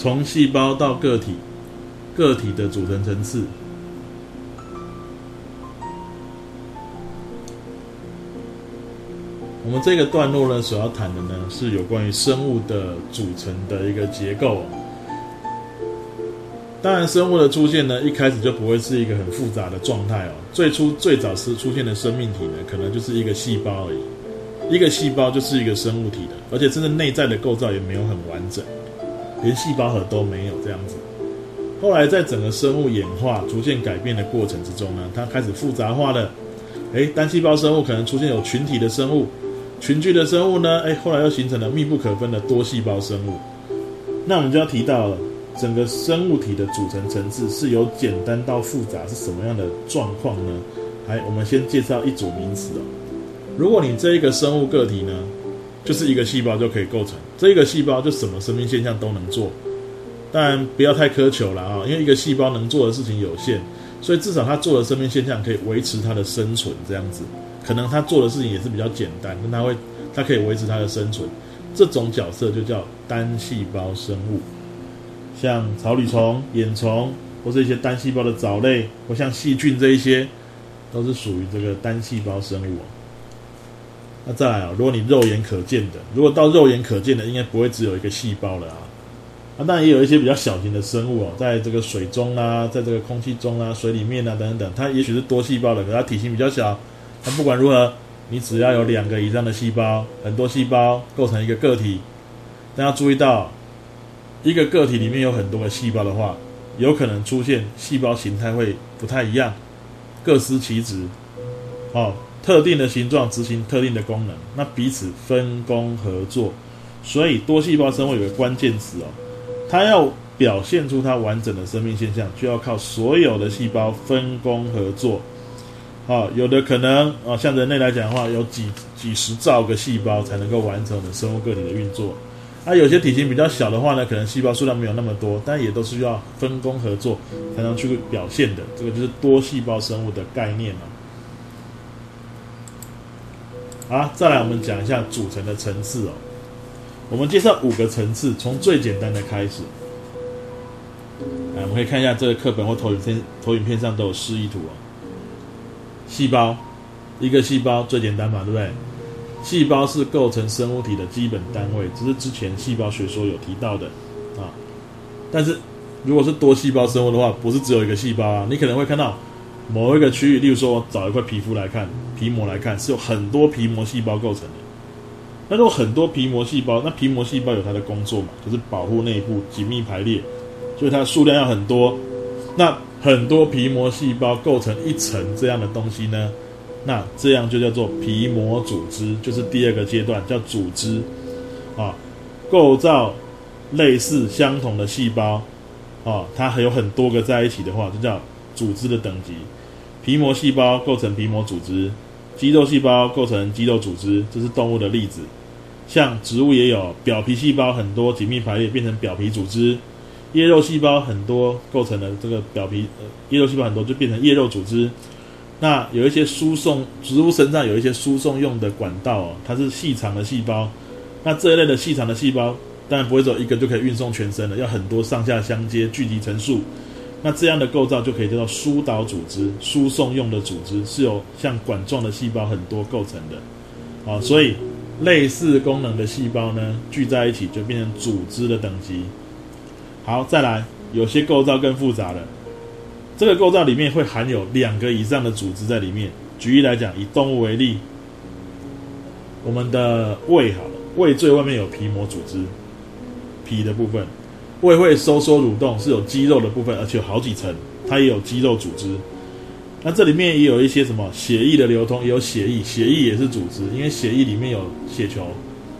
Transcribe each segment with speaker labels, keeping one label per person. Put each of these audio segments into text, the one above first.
Speaker 1: 从细胞到个体，个体的组成层次。我们这个段落呢，所要谈的呢，是有关于生物的组成的一个结构。当然，生物的出现呢，一开始就不会是一个很复杂的状态哦。最初最早是出现的生命体呢，可能就是一个细胞而已。一个细胞就是一个生物体的，而且真正内在的构造也没有很完整，连细胞核都没有这样子。后来在整个生物演化逐渐改变的过程之中呢，它开始复杂化了。诶，单细胞生物可能出现有群体的生物，群聚的生物呢，诶，后来又形成了密不可分的多细胞生物。那我们就要提到了。整个生物体的组成层次是由简单到复杂，是什么样的状况呢？来，我们先介绍一组名词哦。如果你这一个生物个体呢，就是一个细胞就可以构成，这个细胞就什么生命现象都能做。当然不要太苛求了啊，因为一个细胞能做的事情有限，所以至少它做的生命现象可以维持它的生存，这样子。可能它做的事情也是比较简单，但它会，它可以维持它的生存。这种角色就叫单细胞生物。像草履虫、眼虫，或是一些单细胞的藻类，或像细菌这一些，都是属于这个单细胞生物。再来啊，如果你肉眼可见的，如果到肉眼可见的，应该不会只有一个细胞了啊。那当然也有一些比较小型的生物哦，在这个水中啊，在这个空气中啊，水里面啊等等，它也许是多细胞的，可它体型比较小。那不管如何，你只要有两个以上的细胞，很多细胞构成一个个体，大家注意到。一个个体里面有很多个细胞的话，有可能出现细胞形态会不太一样，各司其职，哦，特定的形状执行特定的功能，那彼此分工合作。所以多细胞生物有个关键词哦，它要表现出它完整的生命现象，就要靠所有的细胞分工合作。哦，有的可能哦，像人类来讲的话，有几几十兆个细胞才能够完成我们生物个体的运作。那、啊、有些体型比较小的话呢，可能细胞数量没有那么多，但也都是要分工合作才能去表现的。这个就是多细胞生物的概念嘛。好，再来我们讲一下组成的层次哦。我们介绍五个层次，从最简单的开始。来，我们可以看一下这个课本或投影片，投影片上都有示意图哦。细胞，一个细胞最简单嘛，对不对？细胞是构成生物体的基本单位，这是之前细胞学说有提到的啊。但是如果是多细胞生物的话，不是只有一个细胞啊。你可能会看到某一个区域，例如说我找一块皮肤来看，皮膜来看，是有很多皮膜细胞构成的。那如果很多皮膜细胞，那皮膜细胞有它的工作嘛，就是保护内部、紧密排列，所以它的数量要很多。那很多皮膜细胞构成一层这样的东西呢？那这样就叫做皮膜组织，就是第二个阶段叫组织，啊，构造类似相同的细胞，啊，它还有很多个在一起的话，就叫组织的等级。皮膜细胞构成皮膜组织，肌肉细胞构成肌肉组织，这是动物的例子。像植物也有表皮细胞很多紧密排列变成表皮组织，叶肉细胞很多构成了这个表皮，呃，叶肉细胞很多就变成叶肉组织。那有一些输送植物身上有一些输送用的管道哦，它是细长的细胞。那这一类的细长的细胞，当然不会只有一个就可以运送全身了，要很多上下相接，聚集成束。那这样的构造就可以叫做疏导组织，输送用的组织是由像管状的细胞很多构成的。啊，所以类似功能的细胞呢，聚在一起就变成组织的等级。好，再来，有些构造更复杂了。这个构造里面会含有两个以上的组织在里面。举例来讲，以动物为例，我们的胃好了，胃最外面有皮膜组织，皮的部分，胃会收缩蠕动，是有肌肉的部分，而且有好几层，它也有肌肉组织。那这里面也有一些什么血液的流通，也有血液，血液也是组织，因为血液里面有血球，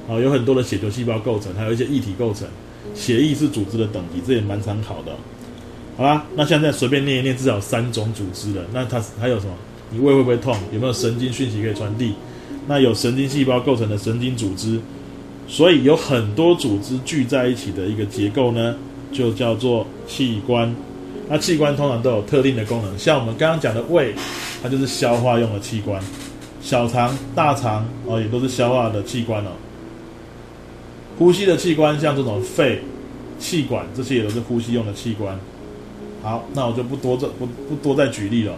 Speaker 1: 啊，有很多的血球细胞构成，还有一些液体构成。血液是组织的等级，这也蛮常考的。好啦，那现在随便念一念，至少三种组织了。那它还有什么？你胃会不会痛？有没有神经讯息可以传递？那有神经细胞构成的神经组织，所以有很多组织聚在一起的一个结构呢，就叫做器官。那器官通常都有特定的功能，像我们刚刚讲的胃，它就是消化用的器官；小肠、大肠哦，也都是消化的器官哦。呼吸的器官，像这种肺。气管，这些也都是呼吸用的器官。好，那我就不多这不不多再举例了。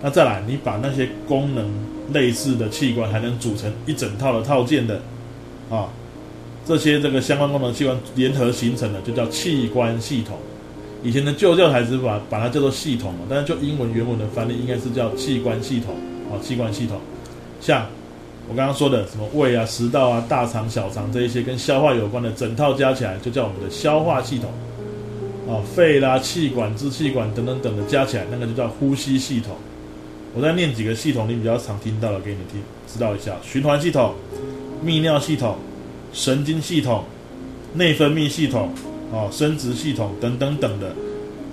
Speaker 1: 那再来，你把那些功能类似的器官，还能组成一整套的套件的，啊，这些这个相关功能器官联合形成的，就叫器官系统。以前的旧教材是把把它叫做系统，但是就英文原文的翻译，应该是叫器官系统啊，器官系统。像我刚刚说的什么胃啊、食道啊、大肠、小肠这一些跟消化有关的整套加起来，就叫我们的消化系统。啊，肺啦、气管、支气管等等等的加起来，那个就叫呼吸系统。我再念几个系统，你比较常听到的，给你听，知道一下：循环系统、泌尿系统、神经系统、内分泌系统。哦，生殖系统等等等的，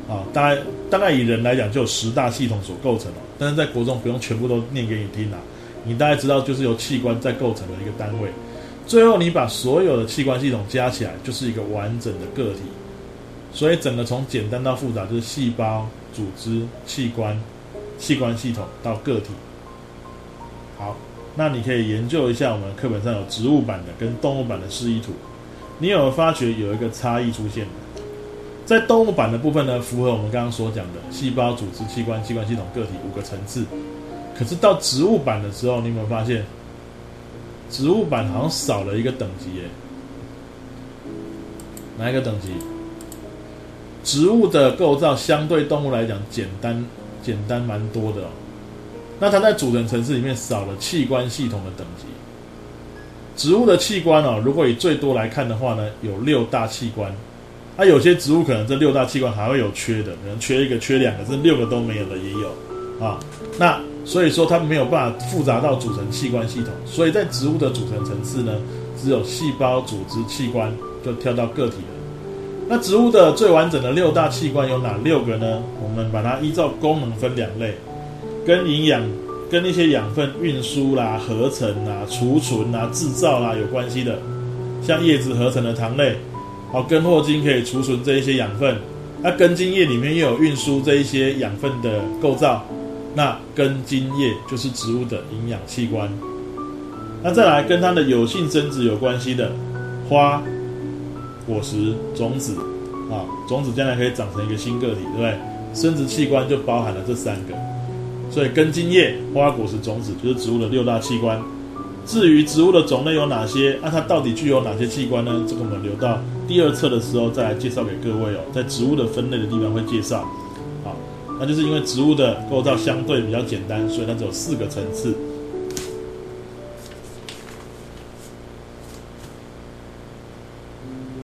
Speaker 1: 啊，大概大概以人来讲就有十大系统所构成了，但是在国中不用全部都念给你听啦，你大概知道就是由器官在构成的一个单位，最后你把所有的器官系统加起来就是一个完整的个体，所以整个从简单到复杂就是细胞、组织、器官、器官系统到个体。好，那你可以研究一下我们课本上有植物版的跟动物版的示意图。你有发觉有一个差异出现？在动物版的部分呢，符合我们刚刚所讲的细胞、组织、器官、器官系统、个体五个层次。可是到植物版的时候，你有没有发现，植物版好像少了一个等级耶？哪一个等级？植物的构造相对动物来讲简单，简单蛮多的哦。那它在组成层次里面少了器官系统的等级。植物的器官哦，如果以最多来看的话呢，有六大器官。那、有些植物可能这六大器官还会有缺的，可能缺一个、缺两个，这六个都没有的也有啊。那所以说它没有办法复杂到组成器官系统。所以在植物的组成层次呢，只有细胞、组织、器官，就跳到个体了。那植物的最完整的六大器官有哪六个呢？我们把它依照功能分两类，跟营养。跟那些养分运输啦、合成啦、储存啦、制造啦有关系的，像叶子合成的糖类，好，根或茎可以储存这一些养分。那根茎叶里面又有运输这一些养分的构造，那根茎叶就是植物的营养器官。那再来跟它的有性生殖有关系的，花、果实、种子，啊，种子将来可以长成一个新个体，对不对？生殖器官就包含了这三个。所以根茎叶、花果实、种子就是植物的六大器官。至于植物的种类有哪些，那、啊、它到底具有哪些器官呢？这个我们留到第二册的时候再来介绍给各位哦。在植物的分类的地方会介绍。好，那就是因为植物的构造相对比较简单，所以它只有四个层次。